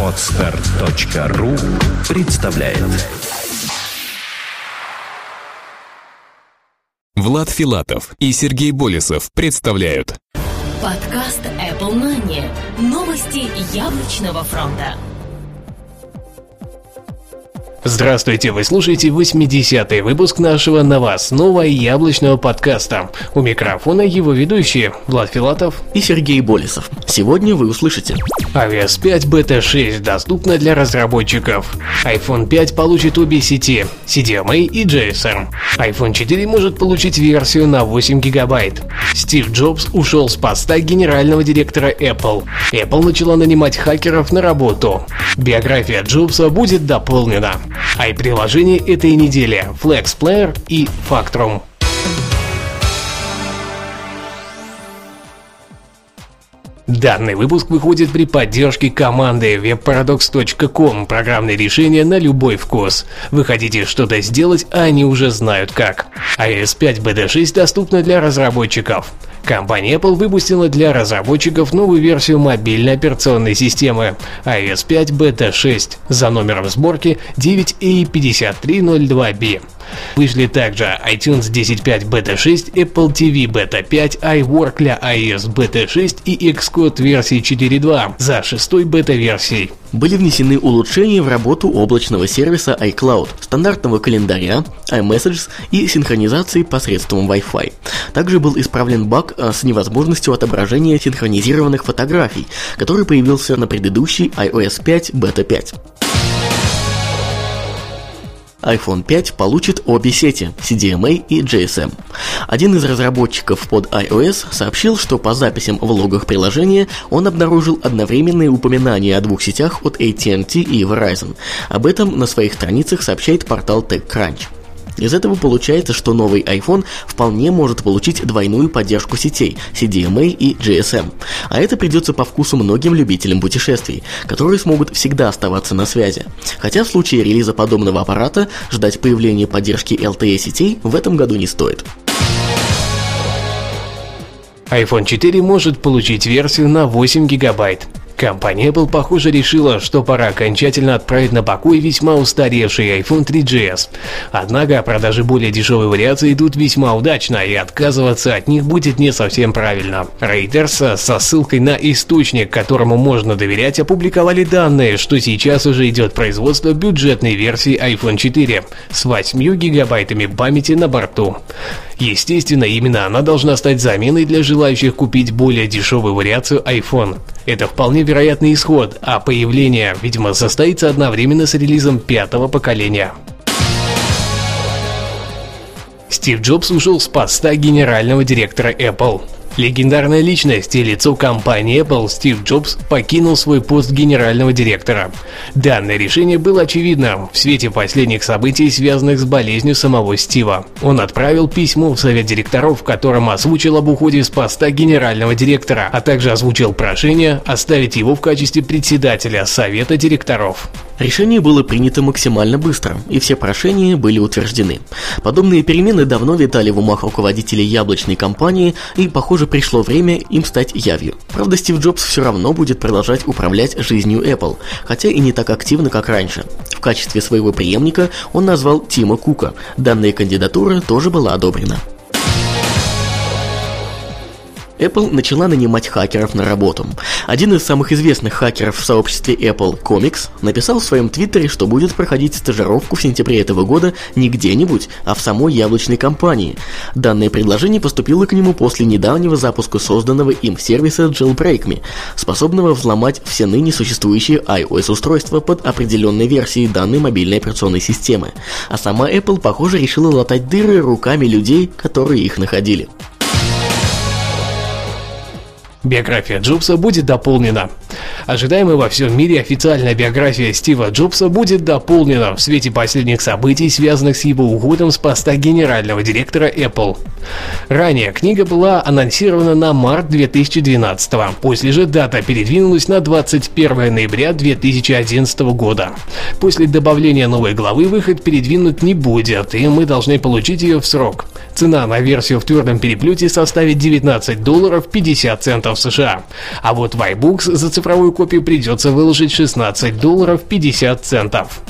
Отстар.ру представляет Влад Филатов и Сергей Болесов представляют Подкаст Apple Money. Новости яблочного фронта. Здравствуйте, вы слушаете 80-й выпуск нашего новостного яблочного подкаста. У микрофона его ведущие Влад Филатов и Сергей Болесов. Сегодня вы услышите. iOS 5 Beta 6 доступна для разработчиков. iPhone 5 получит обе сети CDMA и GSM. iPhone 4 может получить версию на 8 гигабайт. Стив Джобс ушел с поста генерального директора Apple. Apple начала нанимать хакеров на работу. Биография Джобса будет дополнена. I-приложение этой недели Flex Player и Factrum. Данный выпуск выходит при поддержке команды webparadox.com программное решение на любой вкус. Вы хотите что-то сделать, а они уже знают как. iOS 5 Beta 6 доступна для разработчиков. Компания Apple выпустила для разработчиков новую версию мобильной операционной системы iOS 5 Beta 6 за номером сборки 9A5302B. Вышли также iTunes 10.5 Beta 6, Apple TV Beta 5, iWork для iOS Beta 6 и Xcode версии 4.2 за шестой бета-версией. Были внесены улучшения в работу облачного сервиса iCloud, стандартного календаря, iMessages и синхронизации посредством Wi-Fi. Также был исправлен баг а, с невозможностью отображения синхронизированных фотографий, который появился на предыдущей iOS 5 Beta 5 iPhone 5 получит обе сети CDMA и GSM. Один из разработчиков под iOS сообщил, что по записям в логах приложения он обнаружил одновременные упоминания о двух сетях от AT&T и Verizon. Об этом на своих страницах сообщает портал TechCrunch. Из этого получается, что новый iPhone вполне может получить двойную поддержку сетей CDMA и GSM. А это придется по вкусу многим любителям путешествий, которые смогут всегда оставаться на связи. Хотя в случае релиза подобного аппарата ждать появления поддержки LTE сетей в этом году не стоит iPhone 4 может получить версию на 8 гигабайт. Компания Apple, похоже, решила, что пора окончательно отправить на покой весьма устаревший iPhone 3GS. Однако продажи более дешевой вариации идут весьма удачно, и отказываться от них будет не совсем правильно. Reuters со ссылкой на источник, которому можно доверять, опубликовали данные, что сейчас уже идет производство бюджетной версии iPhone 4 с 8 гигабайтами памяти на борту. Естественно, именно она должна стать заменой для желающих купить более дешевую вариацию iPhone. Это вполне вероятный исход, а появление, видимо, состоится одновременно с релизом пятого поколения. Стив Джобс ушел с поста генерального директора Apple. Легендарная личность и лицо компании Apple Стив Джобс покинул свой пост генерального директора. Данное решение было очевидно в свете последних событий, связанных с болезнью самого Стива. Он отправил письмо в совет директоров, в котором озвучил об уходе с поста генерального директора, а также озвучил прошение оставить его в качестве председателя совета директоров. Решение было принято максимально быстро, и все прошения были утверждены. Подобные перемены давно витали в умах руководителей яблочной компании, и, похоже, пришло время им стать явью. Правда, Стив Джобс все равно будет продолжать управлять жизнью Apple, хотя и не так активно, как раньше. В качестве своего преемника он назвал Тима Кука. Данная кандидатура тоже была одобрена. Apple начала нанимать хакеров на работу. Один из самых известных хакеров в сообществе Apple, Comics, написал в своем твиттере, что будет проходить стажировку в сентябре этого года не где-нибудь, а в самой яблочной компании. Данное предложение поступило к нему после недавнего запуска созданного им сервиса Jailbreak.me, способного взломать все ныне существующие iOS-устройства под определенной версией данной мобильной операционной системы. А сама Apple, похоже, решила латать дыры руками людей, которые их находили. Биография Джобса будет дополнена. Ожидаемая во всем мире официальная биография Стива Джобса будет дополнена в свете последних событий, связанных с его уходом с поста генерального директора Apple. Ранее книга была анонсирована на март 2012 после же дата передвинулась на 21 ноября 2011 года. После добавления новой главы выход передвинут не будет, и мы должны получить ее в срок. Цена на версию в твердом переплете составит 19 долларов 50 центов США. А вот в iBooks за цифровую копию придется выложить 16 долларов 50 центов.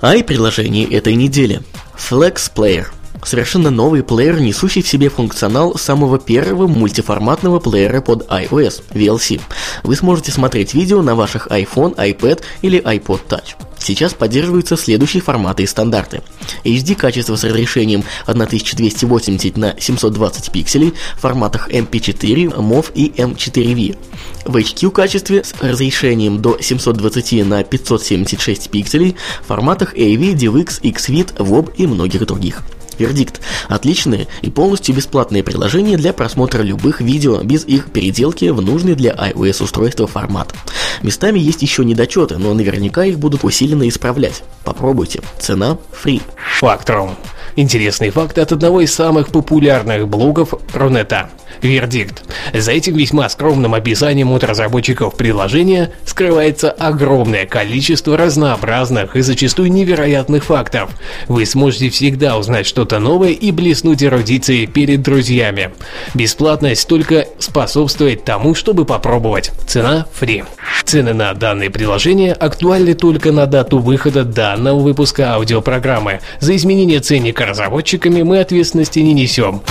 Ай-приложение этой недели. Flex Player – Совершенно новый плеер, несущий в себе функционал самого первого мультиформатного плеера под iOS – VLC. Вы сможете смотреть видео на ваших iPhone, iPad или iPod Touch. Сейчас поддерживаются следующие форматы и стандарты. HD качество с разрешением 1280 на 720 пикселей в форматах MP4, MOV и M4V. В HQ качестве с разрешением до 720 на 576 пикселей в форматах AV, DivX, XVID, WOB и многих других. Вердикт. Отличные и полностью бесплатные приложения для просмотра любых видео без их переделки в нужный для iOS устройства формат. Местами есть еще недочеты, но наверняка их будут усиленно исправлять. Попробуйте. Цена free. Факторум. Интересный факт от одного из самых популярных блогов Рунета. Вердикт. За этим весьма скромным описанием от разработчиков приложения скрывается огромное количество разнообразных и зачастую невероятных фактов. Вы сможете всегда узнать что-то новое и блеснуть эрудицией перед друзьями. Бесплатность только способствует тому, чтобы попробовать. Цена free. Цены на данные приложения актуальны только на дату выхода данного выпуска аудиопрограммы. За изменение ценника разработчиками мы ответственности не несем.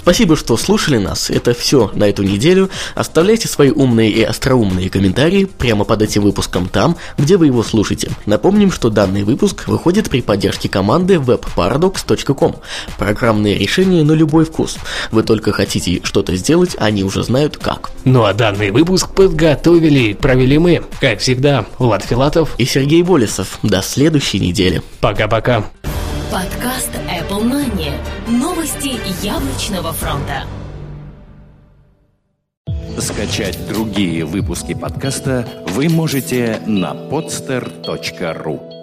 Спасибо, что слушали нас. Это все на эту неделю. Оставляйте свои умные и остроумные комментарии прямо под этим выпуском там, где вы его слушаете. Напомним, что данный выпуск выходит при поддержке команды webparadox.com. Программные решения на любой вкус. Вы только хотите что-то сделать, они уже знают как. Ну а данный выпуск подготовили и провели мы, как всегда, Влад Филатов и Сергей Болесов. До следующей недели. Пока-пока. Подкаст Apple Money. Новости яблочного фронта. Скачать другие выпуски подкаста вы можете на podster.ru